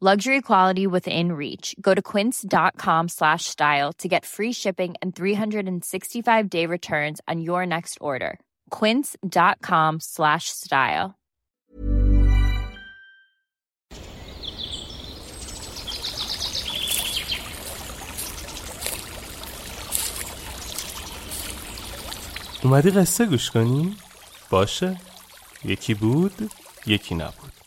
Luxury quality within reach. Go to quince.com slash style to get free shipping and 365 day returns on your next order. Quince.com slash style. اومدی قصه گوش کنی؟ باشه یکی بود یکی نبود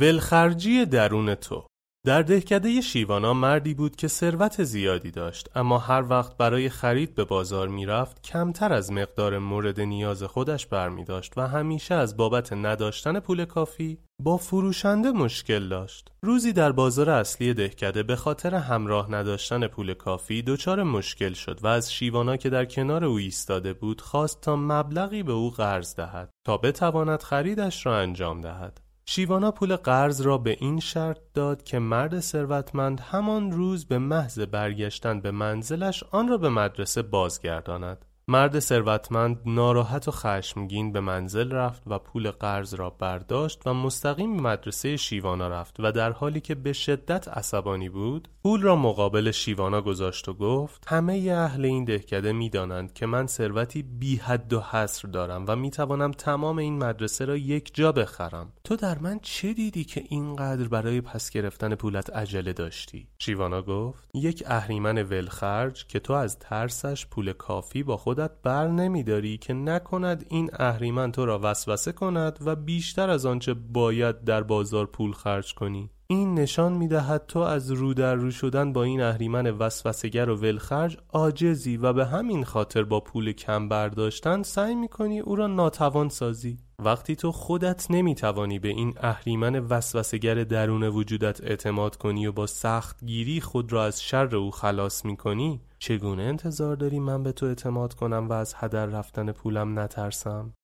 ولخرجی درون تو. در دهکده شیوانا مردی بود که ثروت زیادی داشت اما هر وقت برای خرید به بازار می‌رفت کمتر از مقدار مورد نیاز خودش برمی داشت و همیشه از بابت نداشتن پول کافی با فروشنده مشکل داشت. روزی در بازار اصلی دهکده به خاطر همراه نداشتن پول کافی دچار مشکل شد و از شیوانا که در کنار او ایستاده بود خواست تا مبلغی به او قرض دهد تا بتواند خریدش را انجام دهد. شیوانا پول قرض را به این شرط داد که مرد ثروتمند همان روز به محض برگشتن به منزلش آن را به مدرسه بازگرداند. مرد ثروتمند ناراحت و خشمگین به منزل رفت و پول قرض را برداشت و مستقیم به مدرسه شیوانا رفت و در حالی که به شدت عصبانی بود پول را مقابل شیوانا گذاشت و گفت همه اهل این دهکده می دانند که من ثروتی بی حد و حصر دارم و می توانم تمام این مدرسه را یک جا بخرم. تو در من چه دیدی که اینقدر برای پس گرفتن پولت عجله داشتی؟ شیوانا گفت یک اهریمن ولخرج که تو از ترسش پول کافی با خود خودت بر نمیداری که نکند این اهریمن تو را وسوسه کند و بیشتر از آنچه باید در بازار پول خرج کنی. این نشان می‌دهد تو از رو در رو شدن با این اهریمن وسوسهگر و ولخرج عاجزی و به همین خاطر با پول کم برداشتن سعی می‌کنی او را ناتوان سازی. وقتی تو خودت نمی‌توانی به این اهریمن وسوسهگر درون وجودت اعتماد کنی و با سخت گیری خود را از شر او خلاص می‌کنی چگونه انتظار داری من به تو اعتماد کنم و از هدر رفتن پولم نترسم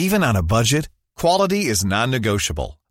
Even on a budget, quality is non-negotiable.